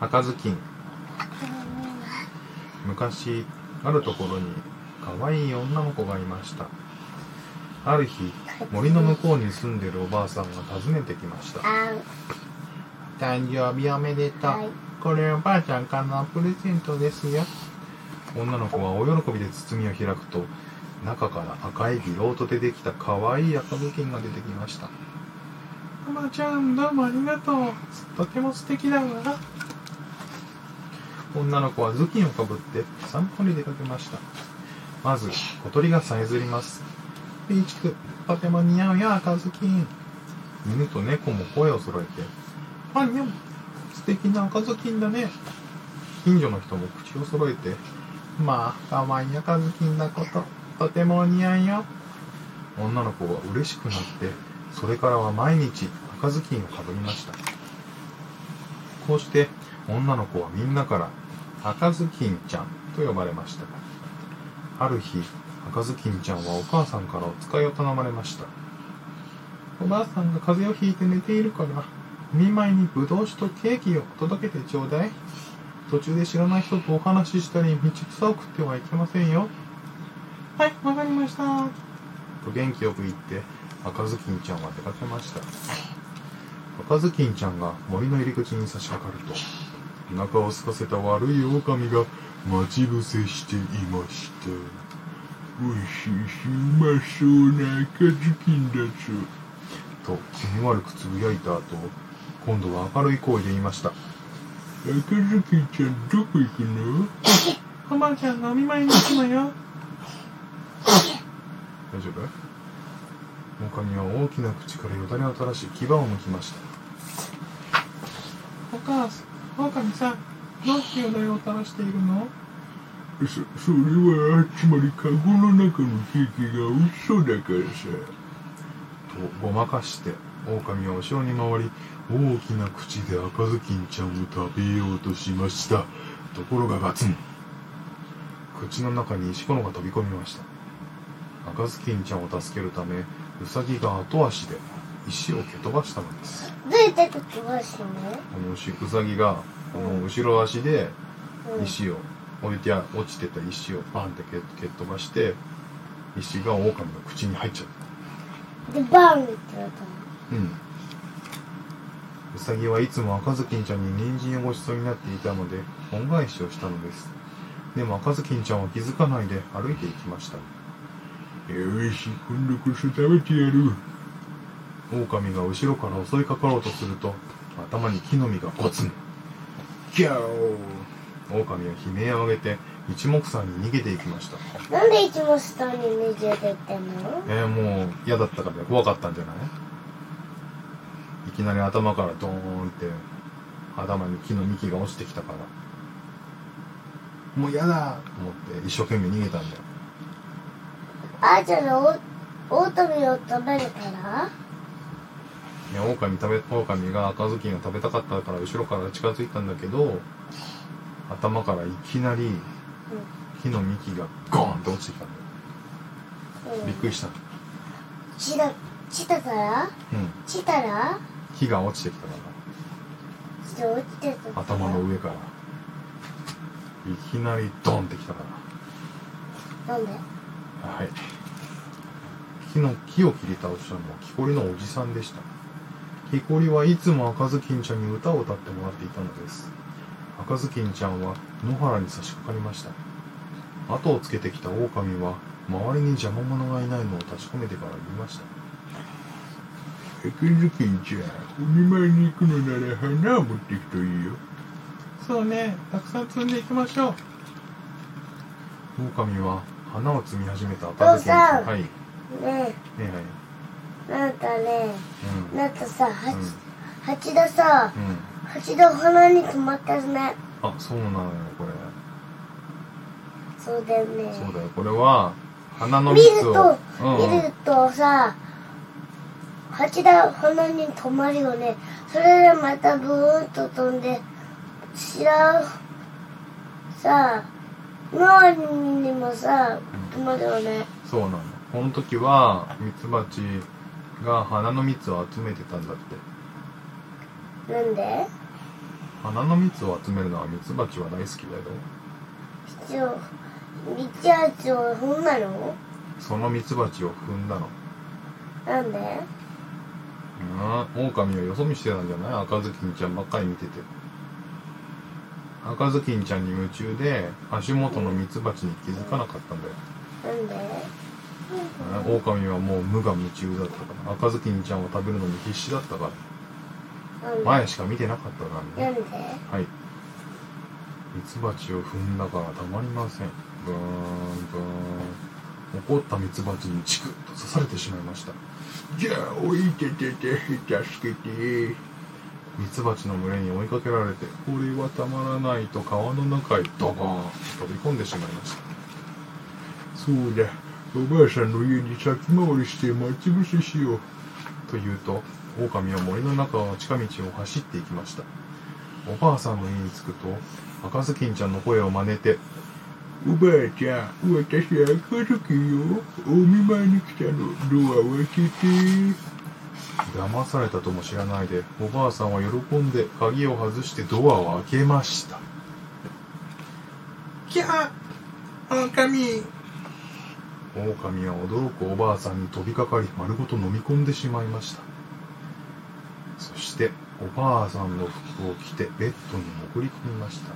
赤ずきん。昔あるところに可愛い女の子がいました。ある日森の向こうに住んでるおばあさんが訪ねてきました。誕生日おめでとう、はい。これおばあちゃんからのプレゼントですよ。女の子はお喜びで包みを開くと中から赤いビロートでできた可愛い赤ずきんが出てきましたおばあちゃんどうもありがとう。とても素敵だわ女の子は頭巾をかぶって散歩に出かけました。まず小鳥がさえずります。ピーチクとても似合うよ赤ずきん。犬と猫も声を揃えてあにゃん素敵な赤ずきんだね。近所の人も口を揃えてまあ可愛いい赤ずきんだこと。とても似合いよ。女の子は嬉しくなってそれからは毎日赤ずきんをかぶりました。こうして女の子はみんなから赤ずきんちゃんと呼ばれました。ある日赤ずきんちゃんはお母さんからお使いを頼まれました。おばあさんが風邪をひいて寝ているからお見舞いにぶどう酒とケーキを届けてちょうだい。途中で知らない人とお話ししたり道草を食ってはいけませんよ。はいわかりました。と元気よく言って赤ずきんちゃんは出かけました。赤ずきんちゃんが森の入り口に差し掛かるとお腹を空かせた悪い狼が待ち伏せしていました。おいしいしうまそうな赤ずきんだぞ。と気味悪くつぶやいた後今度は明るい声で言いました。赤ずきんちゃんどこ行くの？おばあちゃんがお見舞いに行くのよ。大丈夫？狼は大きな口からよだれを垂らし牙をむきましたお母さん狼さんどうしてよだれを垂らしているの？そそれはつまりカゴの中のケーキが嘘だからさ。とごまかして狼は後ろに回り大きな口で赤ずきんちゃんを食べようとしました。ところがガツン。口の中に石ころが飛び込みました。赤ずきんちゃんを助けるためウサギが後足で石を蹴飛ばしたのです。どうやって飛ばすの？この牛ウサギがこの後ろ足でうん。石を置いてあ落ちてた石をバンって蹴蹴っ飛ばして石が狼の口に入っちゃった。でバンってやっう？ん。ウサギはいつも赤ずきんちゃんに人参をごちそうになっていたので恩返しをしたのです。でも赤ずきんちゃんは気づかないで歩いていきました。よし今度こそ食べてやる狼が後ろから襲いかかろうとすると頭に木の実がゴツン。ギャオ狼は悲鳴を上げて一目散に逃げていきました。たなんでいつも下にねじれてってんの？えー、もう嫌だったから怖かったんじゃない？いきなり頭からドーンって頭に木の幹が落ちてきたから。もう嫌だと思って一生懸命逃げたんだよ。あーちゃんのオオオトミを食べるから？いや狼食べ狼が赤ずきんが食べたかったから後ろから近づいたんだけど頭からいきなり木の幹がゴーンって落ちてきたんだよ。うん。びっくりした。ちだちたから？うん。ちたら？木が落ちてきたかちょっと落ちてたら。頭の上から。いきなりドンってきたかなんで？らはい。木の木を切り倒したのは木こりのおじさんでした木こりはいつも赤ずきんちゃんに歌を歌ってもらっていたのです。赤ずきんちゃんは野原に差し掛かりました。後をつけてきた狼は周りに邪魔者がいないのを確かめてから言いました。赤ずきんちゃんお見舞いに行くのなら花を持っていくといいよ。そうねたくさん摘んでいきましょう。狼は花を摘み始めた赤ずきんちゃん。はい。ねねはい。えなんかねうん。なんかさうん。ハチハチがさうん。ハチが鼻に止まったね。あそうなのよこれ。そうだよね。そうだよこれは花の見ると、見るとさ蜂が鼻に止まるよね。それでまたブーンと飛んで違うさ脳にもさ止まるよね。そうなの。この時はミツバチが花の蜜を集めてたんだって。なんで？花の蜜を集めるのはミツバチは大好きだよ。一応ミツバチを踏んだの？そのミツバチを踏んだの。なんで？うん狼はよそ見してたんじゃない？赤ずきんちゃんばっかり見てて。赤ずきんちゃんに夢中で足元のミツバチに気づかなかったんだよ。なんで？うん狼はもう無我夢中だったから。赤ずきんちゃんを食べるのに必死だったから。前しか見てなかったからね。はい。ミツバチを踏んだからたまりません。ブーンブーン。怒ったミツバチにチクッと刺されてしまいました。じゃあおいててて助けてミツバチの群れに追いかけられてこれはたまらないと川の中へドボーンと飛び込んでしまいました。そうだおばあさんの家に先回りして待ち伏せしようと言うと狼は森の中の近道を走っていきましたおばあさんの家に着くと赤ずきんちゃんの声を真似ておばあちゃん、私赤ずきんよ。お見舞いに来たの。ドアを開けて。騙されたとも知らないで、おばあさんは喜んで鍵を外してドアを開けました。キャー狼狼は驚くおばあさんに飛びかかり丸ごと飲み込んでしまいました。そしておばあさんの服を着てベッドに潜り込みました。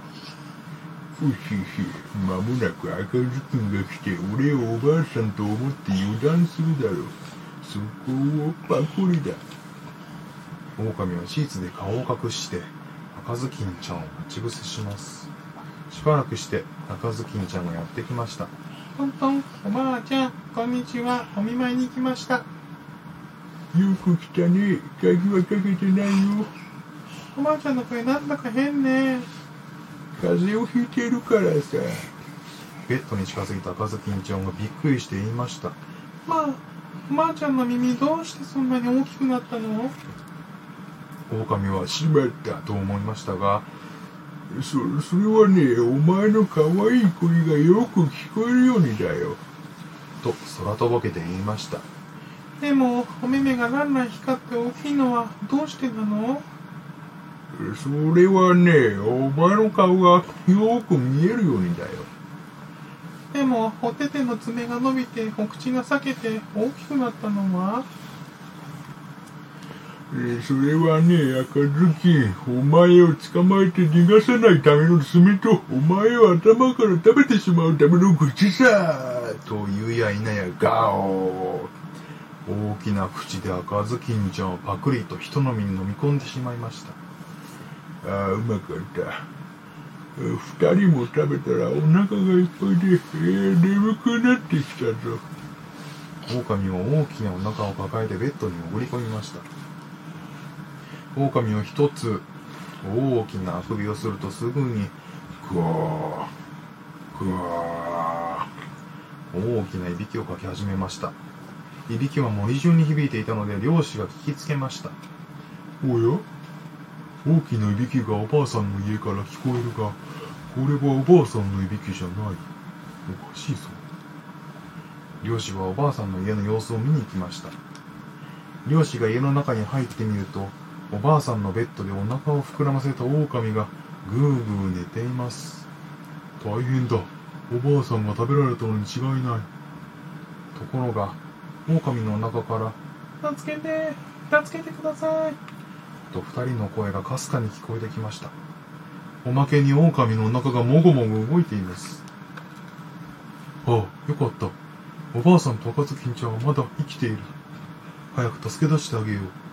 ふしひ間もなく赤ずくんが来て俺をおばあさんと思って油断するだろう。そこをパクリだ。狼はシーツで顔を隠して赤ずきんちゃんを待ち伏せします。しばらくして赤ずきんちゃんがやってきました。トントンおばあちゃんこんにちは。お見舞いに来ました。よく来たね。鍵はかけてないよ。おばあちゃんの声なんだか変ね。風邪をひいているからさ。ベッドに近づいた赤ずきんちゃんがびっくりして言いました。まあおばあちゃんの耳どうしてそんなに大きくなったの？狼はしまったと思いましたがそそれはねお前の可愛い声がよく聞こえるようにだよ。と空とぼけて言いました。でもお目目がランラン光って大きいのはどうしてなの？それはねお前の顔がよく見えるようにだよ。でもお手手の爪が伸びてお口が裂けて大きくなったのは？えそれはね、赤ずきん、お前を捕まえて逃がさないための爪と、お前を頭から食べてしまうための口さと言うやいなやガオ大きな口で赤ずきんちゃんをパクリと人の身に飲み込んでしまいました。ああ、うまかった。二人も食べたらお腹がいっぱいで、えー、眠くなってきたぞ。狼は大きなお腹を抱えてベッドに潜り込みました。狼を一つ。大きなあくびをするとすぐにグワーグワー。大きないびきをかき始めました。いびきは森中に響いていたので漁師が聞きつけました。おや？大きないびきがおばあさんの家から聞こえるがこれはおばあさんのいびきじゃない。おかしいぞ。漁師はおばあさんの家の様子を見に行きました。漁師が家の中に入ってみるとおばあさんのベッドでお腹を膨らませた狼がぐーぐー寝ています。大変だ。おばあさんが食べられたのに違いない。ところが狼の中から「助けて助けてください」と二人の声がかすかに聞こえてきました。おまけに狼のお腹がもごもご動いています。ああよかった。おばあさんと赤ずきんちゃんはまだ生きている。早く助け出してあげよう。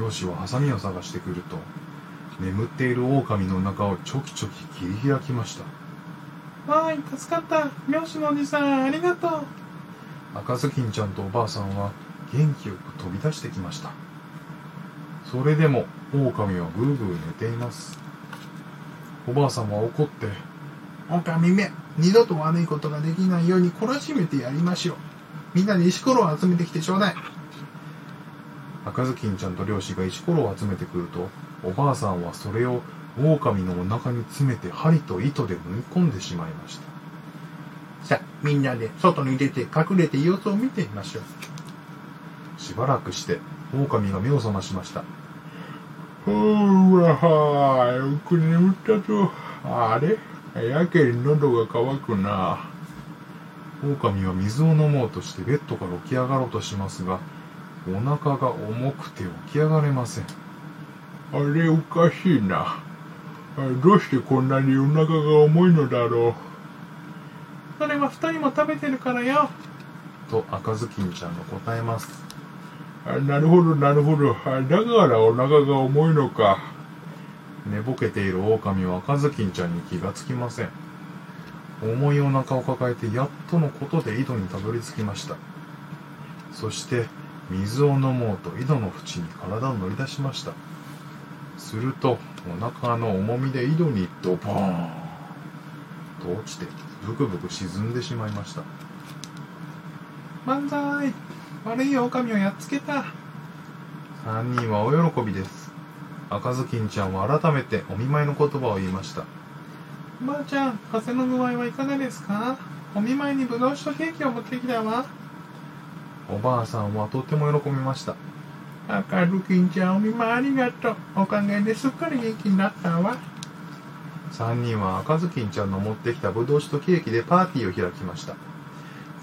漁師はハサミを探してくると眠っている狼の中をちょきちょき切り開きました。わーい助かった。漁師のおじさんありがとう。赤ずきんちゃんとおばあさんは元気よく飛び出してきました。それでも狼はぐーぐー寝ています。おばあさんは怒って狼め二度と悪いことができないように懲らしめてやりましょう。みんなで石ころを集めてきてちょうだい赤ずきんちゃんと漁師が石ころを集めてくるとおばあさんはそれを狼のお腹に詰めて針と糸で縫い込んでしまいました。さあみんなで外に出て隠れて様子を見てみましょう。しばらくして狼が目を覚ましました。はうわはよく眠ったぞ。あれ？やけに喉が渇くな。狼は水を飲もうとしてベッドから起き上がろうとしますがお腹が重くて起き上がれません。あれおかしいな。どうしてこんなにお腹が重いのだろう。それは二人も食べてるからよ。と赤ずきんちゃんが答えます。あなるほどなるほど。あだからお腹が重いのか。寝ぼけている狼は赤ずきんちゃんに気がつきません。重いお腹を抱えてやっとのことで井戸にたどり着きました。そして水を飲もうと井戸の縁に体を乗り出しました。するとお腹の重みで井戸にドボーン。と落ちてブクブク沈んでしまいました万歳悪い狼をやっつけた。3人はお喜びです。赤ずきんちゃんは改めてお見舞いの言葉を言いましたばあちゃん風の具合はいかがですか？お見舞いにぶどう酒ケーキを持ってきたわ。おばあさんはとても喜びました。赤ずきんちゃんお見舞いありがとう。おかげですっかり元気になったわ。3人は赤ずきんちゃんの持ってきたぶどう酒とケーキでパーティーを開きました。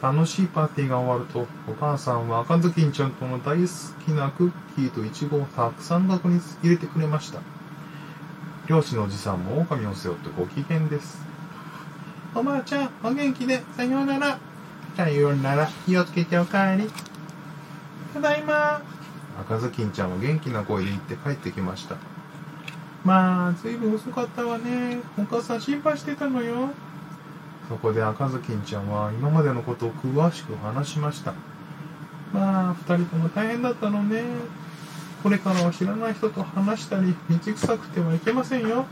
楽しいパーティーが終わるとお母さんは赤ずきんちゃんとの大好きなクッキーとイチゴをたくさん額に入れてくれました。漁師のおじさんも狼を背負ってご機嫌です。おばあちゃんお元気で。さようなら。さようなら気をつけてお帰り。ただいま。赤ずきんちゃんは元気な声で言って帰ってきました。まあずいぶん遅かったわね。お母さん心配してたのよ。そこで赤ずきんちゃんは今までのことを詳しく話しました。まあ二人とも大変だったのね。これからは知らない人と話したり道臭くてはいけませんよ。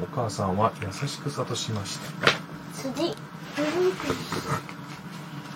お母さんは優しく諭しました。次。